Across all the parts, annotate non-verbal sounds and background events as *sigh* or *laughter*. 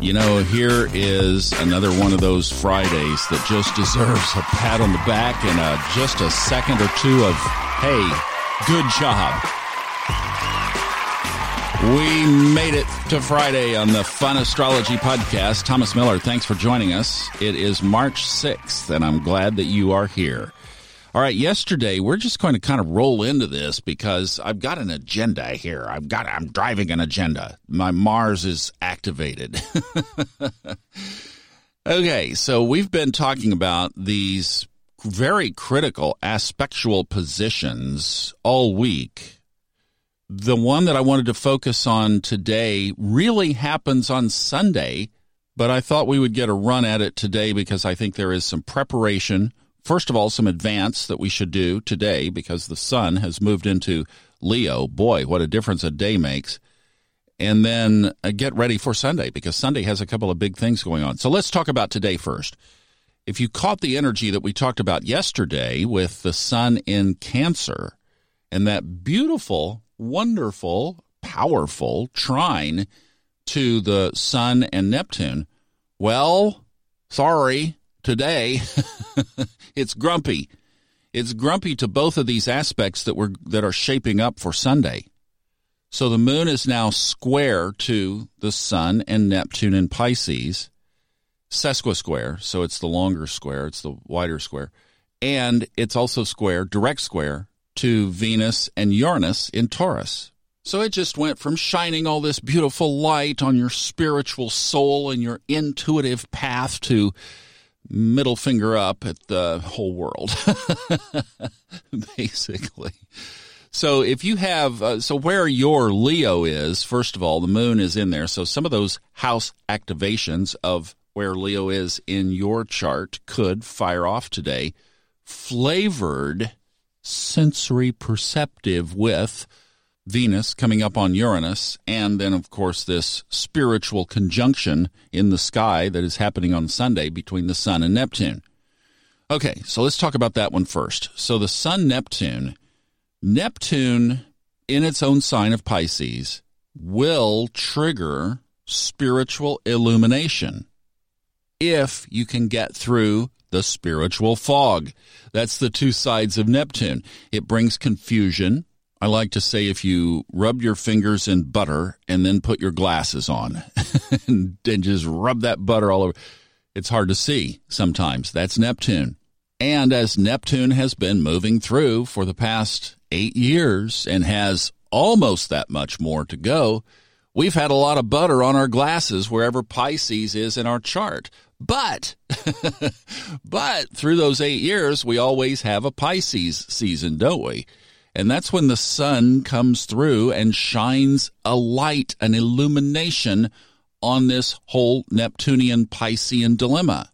You know, here is another one of those Fridays that just deserves a pat on the back and a, just a second or two of, hey, good job. We made it to Friday on the Fun Astrology Podcast. Thomas Miller, thanks for joining us. It is March 6th, and I'm glad that you are here. All right, yesterday we're just going to kind of roll into this because I've got an agenda here. I've got I'm driving an agenda. My Mars is activated. *laughs* okay, so we've been talking about these very critical aspectual positions all week. The one that I wanted to focus on today really happens on Sunday, but I thought we would get a run at it today because I think there is some preparation First of all, some advance that we should do today because the sun has moved into Leo. Boy, what a difference a day makes. And then uh, get ready for Sunday because Sunday has a couple of big things going on. So let's talk about today first. If you caught the energy that we talked about yesterday with the sun in Cancer and that beautiful, wonderful, powerful trine to the sun and Neptune, well, sorry, today *laughs* it's grumpy. It's grumpy to both of these aspects that were that are shaping up for Sunday. So the moon is now square to the sun and Neptune in Pisces, sesquisquare, so it's the longer square, it's the wider square, and it's also square, direct square to Venus and Uranus in Taurus. So it just went from shining all this beautiful light on your spiritual soul and your intuitive path to middle finger up at the whole world, *laughs* basically. So if you have, uh, so where your Leo is, first of all, the moon is in there. So some of those house activations of where Leo is in your chart could fire off today, flavored sensory perceptive with Venus coming up on Uranus, and then, of course, this spiritual conjunction in the sky that is happening on Sunday between the Sun and Neptune. Okay, so let's talk about that one first. So, the Sun Neptune, Neptune in its own sign of Pisces will trigger spiritual illumination if you can get through the spiritual fog. That's the two sides of Neptune. It brings confusion I like to say if you rub your fingers in butter and then put your glasses on *laughs* and, and just rub that butter all over, it's hard to see sometimes. That's Neptune. And as Neptune has been moving through for the past eight years and has almost that much more to go, we've had a lot of butter on our glasses wherever Pisces is in our chart. But, *laughs* but through those eight years, we always have a Pisces season, don't we? And that's when the sun comes through and shines a light, an illumination on this whole Neptunian Piscean dilemma.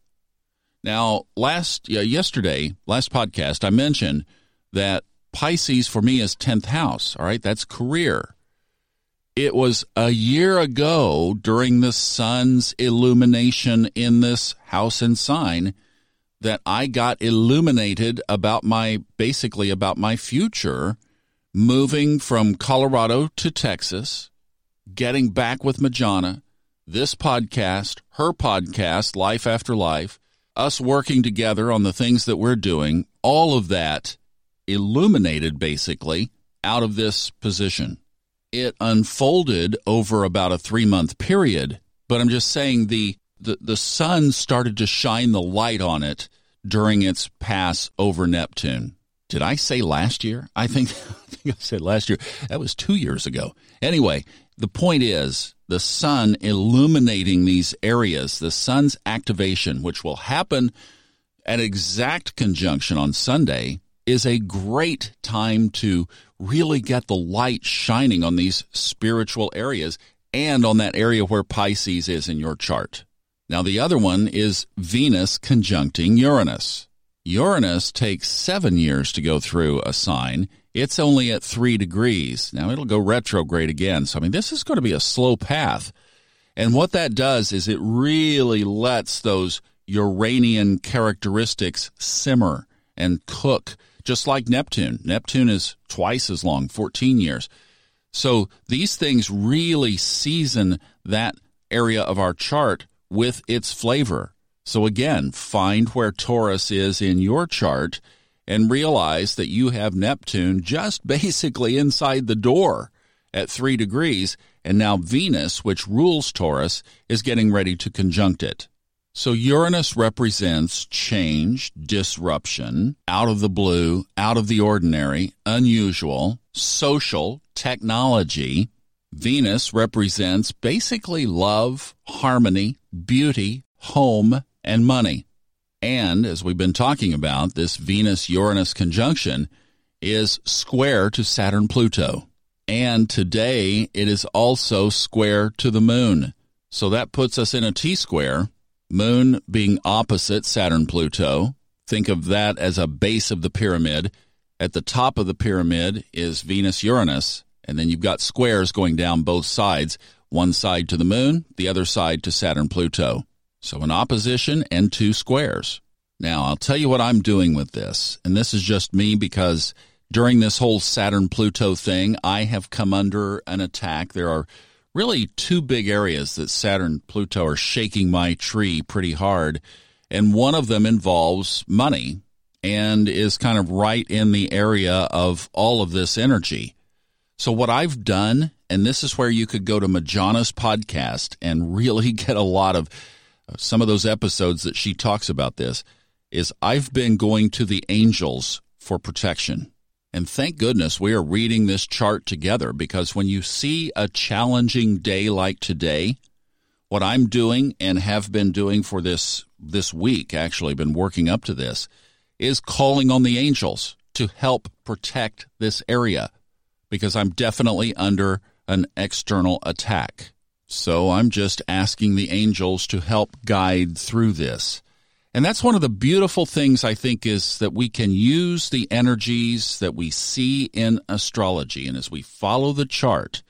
Now, last yesterday, last podcast, I mentioned that Pisces for me is 10th house. All right, that's career. It was a year ago during the sun's illumination in this house and sign that I got illuminated about my basically about my future moving from Colorado to Texas, getting back with Majana, this podcast, her podcast, Life After Life, us working together on the things that we're doing, all of that illuminated basically out of this position. It unfolded over about a three month period, but I'm just saying the the, the sun started to shine the light on it during its pass over Neptune. Did I say last year? I think, *laughs* I think I said last year. That was two years ago. Anyway, the point is the sun illuminating these areas, the sun's activation, which will happen at exact conjunction on Sunday, is a great time to really get the light shining on these spiritual areas and on that area where Pisces is in your chart. Now, the other one is Venus conjuncting Uranus. Uranus takes seven years to go through a sign. It's only at three degrees. Now, it'll go retrograde again. So, I mean, this is going to be a slow path. And what that does is it really lets those Uranian characteristics simmer and cook, just like Neptune. Neptune is twice as long, 14 years. So these things really season that area of our chart with its flavor. So again, find where Taurus is in your chart and realize that you have Neptune just *laughs* basically inside the door at three degrees. And now Venus, which rules Taurus, is getting ready to conjunct it. So Uranus represents change, disruption, out of the blue, out of the ordinary, unusual, social, technology. Venus represents basically love, harmony, beauty, home, and money. And as we've been talking about, this Venus Uranus conjunction is square to Saturn Pluto. And today it is also square to the moon. So that puts us in a T square, moon being opposite Saturn Pluto. Think of that as a base of the pyramid. At the top of the pyramid is Venus Uranus, and then you've got squares going down both sides, one side to the moon, the other side to Saturn Pluto. So an opposition and two squares. Now, I'll tell you what I'm doing with this, and this is just me because during this whole Saturn Pluto thing, I have come under an attack. There are really two big areas that Saturn Pluto are shaking my tree pretty hard, and one of them involves money and is kind of right in the area of all of this energy. So, what I've done, and this is where you could go to Majana's podcast and really *laughs* get a lot of some of those episodes that she talks about this, is I've been going to the angels for protection. And thank goodness we are reading this chart together because when you see a challenging day like today, what I'm doing and have been doing for this this week, actually been working up to this, is calling on the angels to help protect this area because I'm definitely under an external attack. So I'm just asking the angels to help guide through this. And that's one of the beautiful things I think is that we can use the energies that we see in astrology. And as we follow the chart,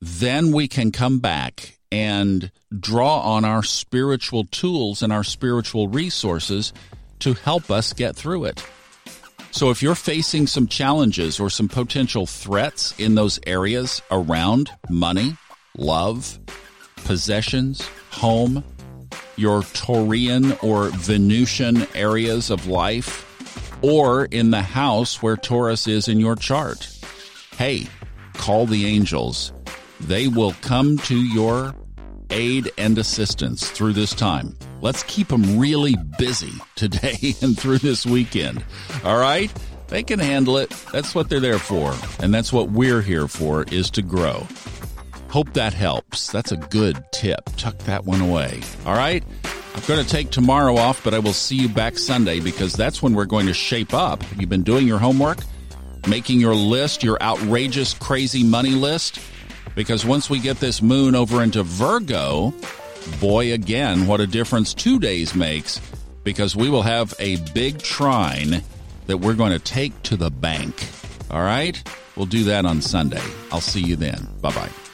then we can come back and draw on our spiritual tools and our spiritual resources to help us get through it. So if you're facing some challenges or some potential threats in those areas around money, love, possessions, home, your Taurian or Venusian areas of life, or in the house where Taurus is in your chart. Hey, call the angels. They will come to your aid and assistance through this time. Let's keep them really busy today *laughs* and through this weekend. All right? They can handle it. That's what they're there for. And that's what we're here for is to grow. Hope that helps. That's a good tip. Tuck that one away. All right? I'm going to take tomorrow off, but I will see you back Sunday because that's when we're going to shape up. You've been doing your homework? Making your list, your outrageous, crazy money list? Because once we get this moon over into Virgo, boy, again, what a difference two days makes because we will have a big trine that we're going to take to the bank. All right? We'll do that on Sunday. I'll see you then. Bye bye.